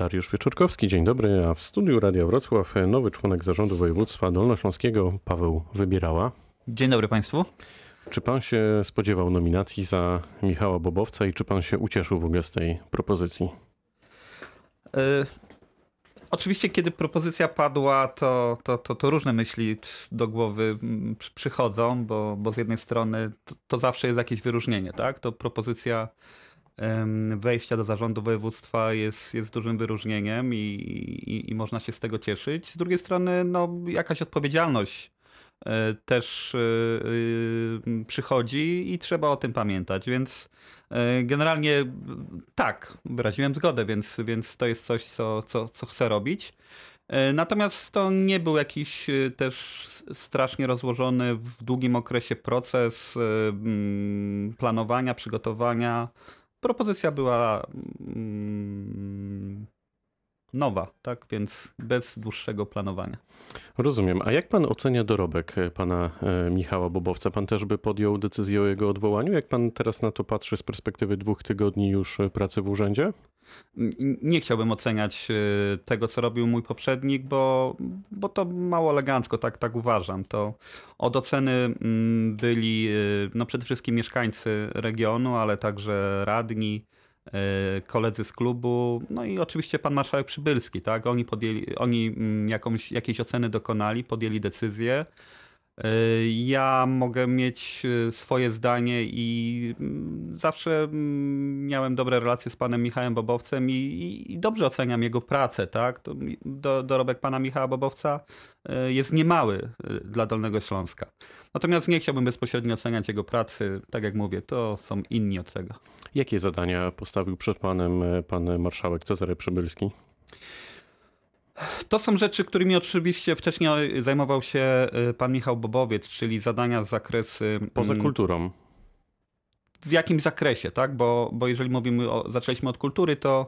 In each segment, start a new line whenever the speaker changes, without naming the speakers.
Dariusz Wieczorkowski, dzień dobry, a w studiu Radia Wrocław nowy członek zarządu województwa dolnośląskiego Paweł Wybierała.
Dzień dobry Państwu.
Czy pan się spodziewał nominacji za Michała Bobowca i czy pan się ucieszył w ogóle z tej propozycji?
E, oczywiście, kiedy propozycja padła, to, to, to, to, różne myśli do głowy mm, przychodzą, bo, bo z jednej strony to, to zawsze jest jakieś wyróżnienie, tak? To propozycja wejścia do zarządu województwa jest, jest dużym wyróżnieniem i, i, i, można się z tego cieszyć. Z drugiej strony, no, jakaś odpowiedzialność e, też e, e, przychodzi i trzeba o tym pamiętać, więc generalnie tak, wyraziłem zgodę, więc, więc to jest coś, co, co, co chcę robić. Natomiast to nie był jakiś też strasznie rozłożony w długim okresie proces planowania, przygotowania propozycja była mm, nowa, tak? Więc bez dłuższego planowania.
Rozumiem. A jak pan ocenia dorobek e, pana e, Michała Bobowca? Pan też by podjął decyzję o jego odwołaniu? Jak pan teraz na to patrzy z perspektywy dwóch tygodni już e, pracy w urzędzie?
Nie chciałbym oceniać tego, co robił mój poprzednik, bo, bo to mało elegancko, tak, tak uważam. To od oceny mm, byli no przede wszystkim mieszkańcy regionu, ale także radni, E, koledzy z klubu, no i oczywiście pan marszałek Przybylski, tak? Oni, podjęli, oni mm, jakąś, jakieś oceny dokonali, podjęli decyzję. E, ja mogę mieć e, swoje zdanie i mm, zawsze mm, miałem dobre relacje z panem Michałem Bobowcem i, i dobrze oceniam jego pracę, tak? Do, dorobek pana Michała Bobowca jest niemały dla Dolnego Śląska. Natomiast nie chciałbym bezpośrednio oceniać jego pracy. Tak jak mówię, to są inni od tego.
Jakie zadania postawił przed panem e, pan marszałek Cezary Przybylski?
To są rzeczy, którymi oczywiście wcześniej zajmował się e, pan Michał Bobowiec, czyli zadania z zakresu.
Poza mm, kulturą.
W jakimś zakresie, tak? Bo, bo jeżeli mówimy, o, zaczęliśmy od kultury, to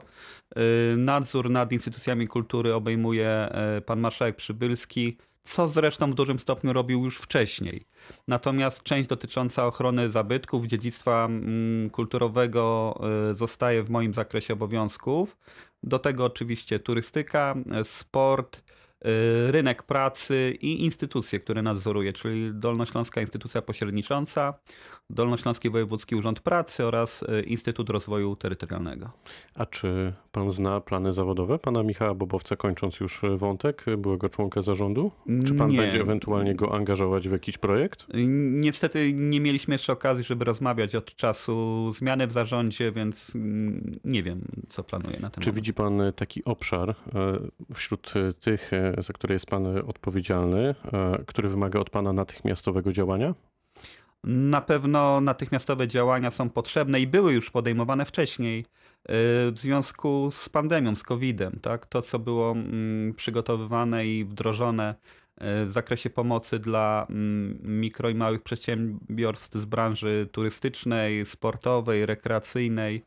e, nadzór nad instytucjami kultury obejmuje pan marszałek Przybylski co zresztą w dużym stopniu robił już wcześniej. Natomiast część dotycząca ochrony zabytków, dziedzictwa mm, kulturowego y, zostaje w moim zakresie obowiązków. Do tego oczywiście turystyka, sport, y, rynek pracy i instytucje, które nadzoruje, czyli Dolnośląska Instytucja Pośrednicząca, Dolnośląski Wojewódzki Urząd Pracy oraz y, Instytut Rozwoju Terytorialnego.
A czy pan zna plany zawodowe pana Michała Bobowca, kończąc już wątek byłego członka zarządu? Czy pan
nie.
będzie ewentualnie go angażować w jakiś projekt?
Niestety nie mieliśmy jeszcze okazji, żeby rozmawiać od czasu zmiany w zarządzie, więc nie wiem, co planuje na ten
Czy
moment.
widzi pan taki obszar wśród tych, za które jest pan odpowiedzialny, e, który wymaga od pana natychmiastowego działania?
Na pewno natychmiastowe działania są potrzebne i były już podejmowane wcześniej y, w związku z pandemią, z COVID-em. Tak? To, co było mm, przygotowywane i wdrożone w zakresie pomocy dla mm, mikro i małych przedsiębiorstw z branży turystycznej, sportowej, rekreacyjnej.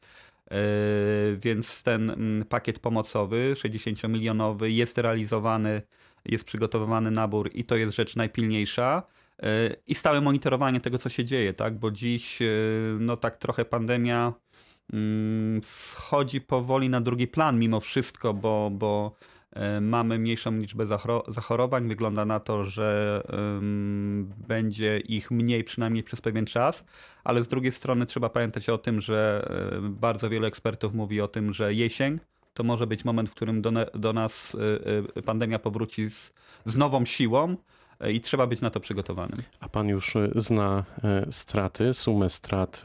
Y, więc ten mm, pakiet pomocowy 60-milionowy jest realizowany, jest przygotowywany nabór i to jest rzecz najpilniejsza i stałe monitorowanie tego, co się dzieje, tak? Bo dziś, e, no tak trochę pandemia mm, schodzi powoli na drugi plan mimo wszystko, bo, bo mamy mniejszą liczbę zachorowań. Wygląda na to, że będzie ich mniej przynajmniej przez pewien czas, ale z drugiej strony trzeba pamiętać o tym, że e, bardzo wielu ekspertów mówi o tym, że jesień to może być moment, w którym do, do nas pandemia powróci z, z nową siłą. E, i trzeba być na to przygotowanym.
A pan już e, zna e, straty, sumę strat,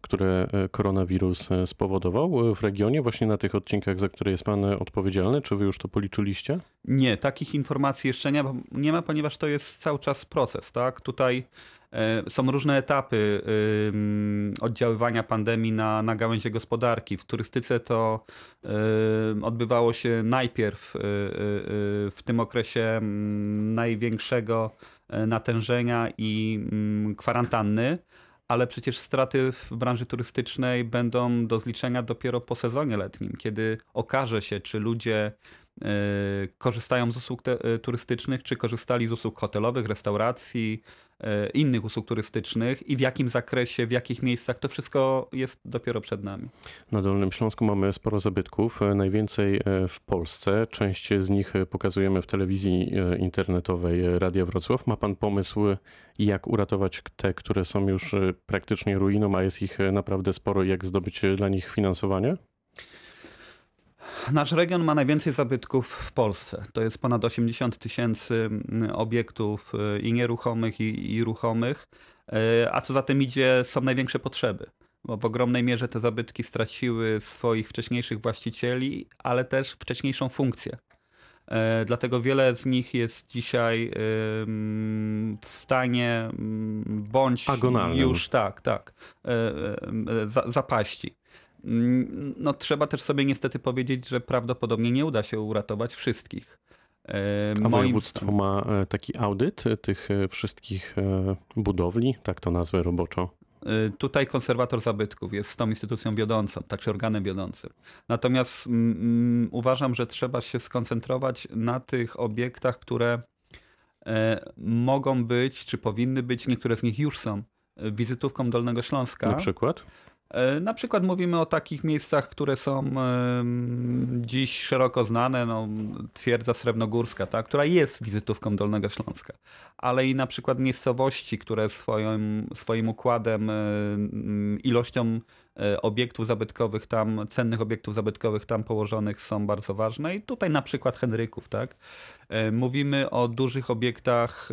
które koronawirus spowodował w regionie, właśnie na tych odcinkach, za które jest pan odpowiedzialny? Czy wy już to policzyliście?
Nie, takich informacji jeszcze nie ma, nie ma ponieważ to jest cały czas proces. Tak? Tutaj E, są różne etapy oddziaływania pandemii na, na gałęzie gospodarki. W turystyce to odbywało się najpierw e, e, w tym okresie największego natężenia i kwarantanny ale przecież straty w branży turystycznej będą do zliczenia dopiero po sezonie letnim, kiedy okaże się, czy ludzie korzystają z usług te, turystycznych, czy korzystali z usług hotelowych, restauracji, E, innych usług turystycznych i w jakim zakresie, w jakich miejscach, to wszystko jest dopiero przed nami.
Na Dolnym Śląsku mamy sporo zabytków, najwięcej w Polsce. Część z nich pokazujemy w telewizji internetowej Radia Wrocław. Ma pan pomysł, jak uratować te, które są już praktycznie ruiną, a jest ich naprawdę sporo, jak zdobyć dla nich finansowanie?
Nasz region ma najwięcej zabytków w Polsce. To jest ponad 80 tysięcy mm, obiektów y, i nieruchomych, i, i ruchomych. Y, a co za tym idzie, są największe potrzeby. Bo w ogromnej mierze te zabytki straciły swoich wcześniejszych właścicieli, ale też wcześniejszą funkcję. Y, dlatego wiele z nich jest dzisiaj w stanie mm, bądź
Agonalnym.
już tak, tak, zapaści. No, trzeba też sobie niestety powiedzieć, że prawdopodobnie nie uda się uratować wszystkich.
E, A Moim... województwo ma e, taki audyt e, tych wszystkich budowli, tak to nazwę roboczo?
Tutaj konserwator zabytków jest tą instytucją wiodącą, także organem wiodącym. Natomiast mm, uważam, że trzeba się skoncentrować na tych obiektach, które e, mogą być, czy powinny być, niektóre z nich już są wizytówką Dolnego Śląska.
Na przykład?
E, na przykład mówimy o takich miejscach, które są dziś szeroko znane, no, twierdza Srebrnogórska, ta, która jest wizytówką Dolnego Śląska, ale i na przykład miejscowości, które swoim, swoim układem, ilością e, obiektów zabytkowych tam, cennych obiektów zabytkowych tam położonych są bardzo ważne i tutaj na przykład Henryków, tak? E, mówimy o dużych obiektach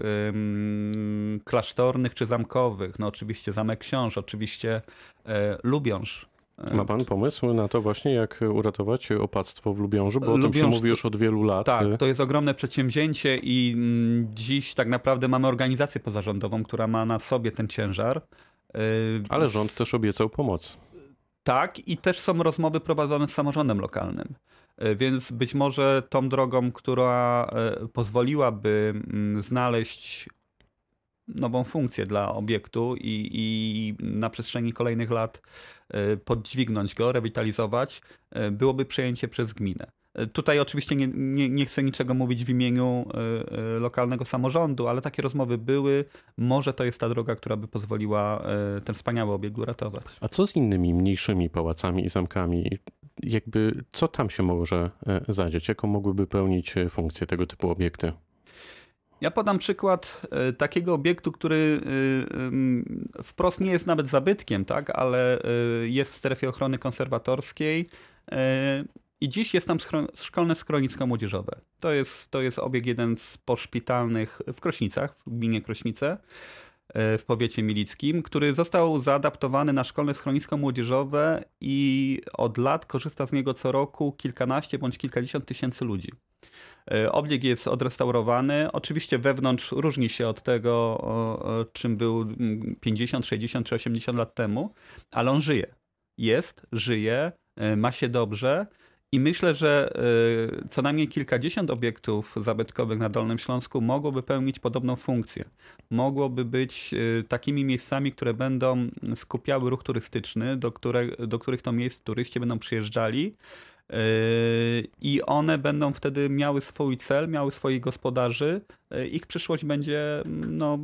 klasztornych czy zamkowych, no oczywiście Zamek Książ, oczywiście e, Lubiąż.
E, Ma pan pomysł na to właśnie, jak uratować opactwo w Lubiążu? Bo o tym się mówi już od wielu lat.
Tak, to jest ogromne przedsięwzięcie i mm, dziś tak naprawdę mamy organizację pozarządową, która ma na sobie ten ciężar.
Ale rząd też obiecał pomoc.
Tak, i też są rozmowy prowadzone z samorządem lokalnym. E, więc być może tą drogą, która e, pozwoliłaby mm, znaleźć nową funkcję dla obiektu i, i na przestrzeni kolejnych lat e, podźwignąć go, rewitalizować, byłoby przejęcie przez gminę. Tutaj oczywiście nie, nie, nie, chcę niczego mówić w imieniu lokalnego samorządu, ale takie rozmowy były. Może to jest ta droga, która by pozwoliła ten wspaniały obiekt uratować.
A co z innymi mniejszymi pałacami i zamkami? jakby co tam się może e, zadzieć? Jaką mogłyby pełnić e, funkcję tego typu obiekty?
Ja podam przykład e, takiego obiektu, który wprost nie jest nawet zabytkiem, tak, ale jest w strefie ochrony konserwatorskiej. I dziś jest tam szkolne schronisko młodzieżowe. To jest, to jest obiekt jeden z poszpitalnych w Krośnicach, w gminie Krośnice. E, w powiecie milickim, który został zaadaptowany na szkolne schronisko młodzieżowe i od lat korzysta z niego co roku kilkanaście bądź kilkadziesiąt tysięcy ludzi. E, obiekt jest odrestaurowany. Oczywiście wewnątrz różni się od tego, czym był 50, 60 czy 80 lat temu, ale on żyje. Jest, żyje, e, ma się dobrze i myślę, że y, co najmniej kilkadziesiąt obiektów zabytkowych na Dolnym Śląsku mogłoby pełnić podobną funkcję. Mogłoby być y, takimi miejscami, które będą skupiały ruch turystyczny, do, które, do których to miejsc turyści będą przyjeżdżali. Y, I one będą wtedy miały swój cel, miały swoich gospodarzy. Ich przyszłość będzie no,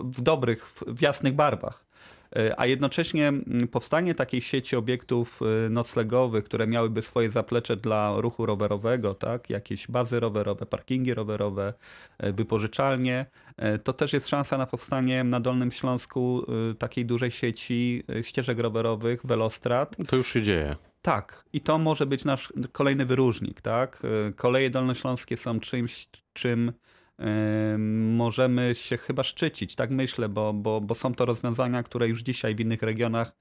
w dobrych, w jasnych barwach. E, a jednocześnie powstanie takiej sieci obiektów e, noclegowych, które miałyby swoje zaplecze dla ruchu rowerowego, tak? jakieś bazy rowerowe, parkingi rowerowe, e, wypożyczalnie, to też jest szansa na powstanie na Dolnym Śląsku takiej dużej sieci ścieżek rowerowych, welostrad.
To już się dzieje.
Tak, i to może być nasz kolejny wyróżnik, tak? Koleje dolnośląskie są czymś, czym możemy się chyba szczycić, tak myślę, bo, bo, bo są to rozwiązania, które już dzisiaj w innych regionach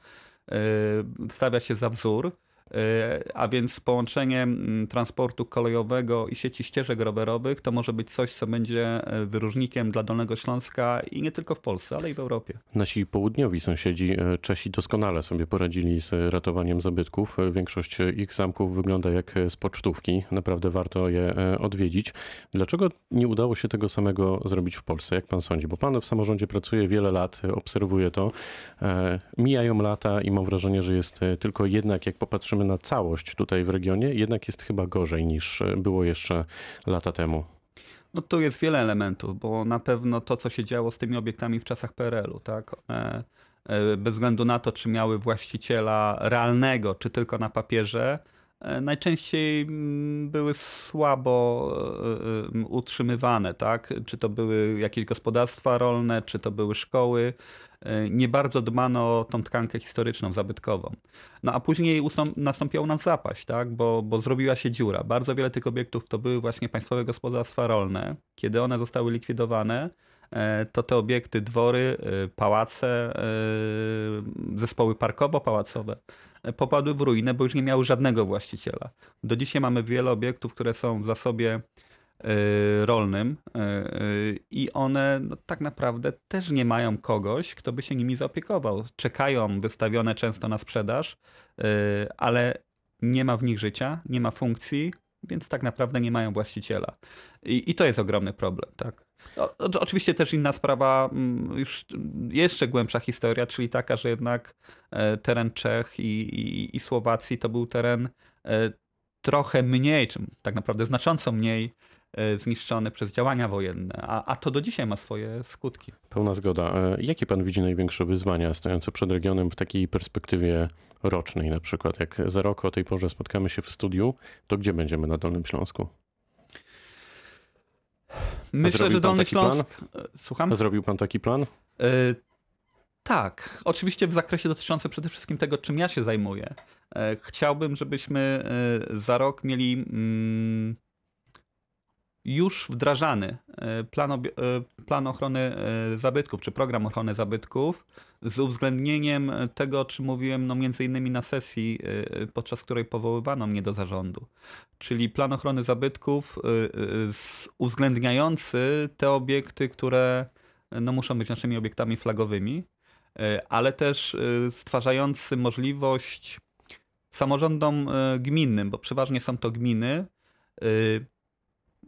stawia się za wzór. E, a więc połączenie transportu kolejowego i sieci ścieżek rowerowych to może być coś, co będzie e, wyróżnikiem dla Dolnego Śląska i nie tylko w Polsce, ale i w Europie.
Nasi południowi sąsiedzi e, Czesi doskonale sobie poradzili z ratowaniem zabytków. Większość ich zamków wygląda jak z pocztówki. Naprawdę warto je odwiedzić. Dlaczego nie udało się tego samego zrobić w Polsce? Jak pan sądzi? Bo pan w samorządzie pracuje wiele lat, obserwuje to. Mijają lata i mam wrażenie, że jest tylko jednak, jak popatrzymy patrzymy na całość tutaj w regionie, jednak jest chyba gorzej niż e, było jeszcze lata temu.
No tu jest wiele elementów, bo na pewno to, co się działo z tymi obiektami w czasach PRL-u, tak? One, e, bez względu na to, czy miały właściciela realnego, czy tylko na papierze, e, najczęściej mm, były słabo e, e, utrzymywane, tak? Czy to były jakieś gospodarstwa rolne, czy to były szkoły. E, Nie bardzo dbano tą tkankę historyczną, zabytkową. No a później nastąpiła u nas zapaść, tak? bo, bo zrobiła się dziura. Bardzo wiele tych obiektów to były właśnie państwowe gospodarstwa rolne. Kiedy one zostały likwidowane, e, to te obiekty, dwory, e, pałace, zespoły parkowo-pałacowe popadły w ruinę, bo już nie miały żadnego właściciela. Do dzisiaj mamy wiele obiektów, które są w zasobie rolnym e, e, i one no, tak naprawdę też nie mają kogoś, kto by się nimi zaopiekował. Czekają wystawione często na sprzedaż, ale nie ma w nich życia, nie ma funkcji, więc tak naprawdę nie mają właściciela. I, i to jest ogromny problem, tak. O, oczywiście też inna sprawa, mm, już jeszcze głębsza historia, czyli taka, że jednak e, teren Czech i, i, i Słowacji to był teren e, trochę mniej, czy tak naprawdę znacząco mniej zniszczony przez działania wojenne, a, a to do dzisiaj ma swoje skutki.
Pełna zgoda. E, Jakie pan widzi największe wyzwania stojące przed regionem w takiej perspektywie rocznej na przykład? Jak za rok o tej porze spotkamy się w studiu, to gdzie będziemy na Dolnym Śląsku?
Myślę, że Dolny
plan?
Śląsk... e, Słucham?
Zrobił pan taki plan?
E, Tak, oczywiście w zakresie dotyczącym przede wszystkim tego, czym ja się zajmuję. E, Chciałbym, żebyśmy e, za rok mieli mm, już wdrażany e, plan, e, plan ochrony e, zabytków, czy program ochrony zabytków z uwzględnieniem tego, o czym mówiłem no między innymi na sesji, podczas której powoływano mnie do zarządu. Czyli plan ochrony zabytków uwzględniający te obiekty, które no, muszą być naszymi obiektami flagowymi, ale też stwarzający możliwość samorządom gminnym, bo przeważnie są to gminy,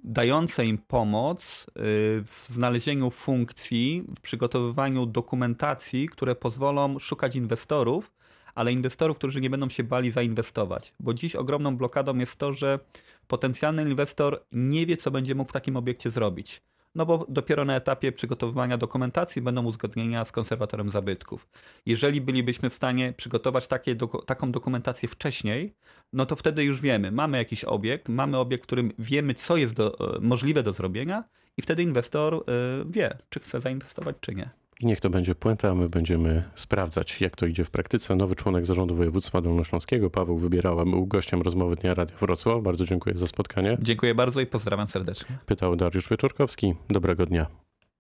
dające im pomoc e, w znalezieniu funkcji, w przygotowywaniu dokumentacji, które pozwolą szukać inwestorów, ale inwestorów, którzy nie będą się bali zainwestować. Bo dziś ogromną blokadą jest to, że potencjalny inwestor nie wie, co będzie mógł w takim obiekcie zrobić. No bo dopiero na etapie przygotowywania dokumentacji będą uzgodnienia z konserwatorem zabytków. Jeżeli bylibyśmy w stanie przygotować takie, taką dokumentację wcześniej, no to wtedy już wiemy, mamy jakiś obiekt, mamy obiekt, w którym wiemy, co jest do, e, możliwe do zrobienia i wtedy inwestor e, wie, czy chce zainwestować, czy nie.
I niech to będzie puenta, a my będziemy sprawdzać, jak to idzie w praktyce. Nowy członek zarządu województwa dolnośląskiego, Paweł Wybierała, był gościem rozmowy Dnia Radia Wrocław. Bardzo dziękuję za spotkanie.
Dziękuję bardzo i pozdrawiam serdecznie.
Pytał Dariusz Wieczorkowski. Dobrego dnia.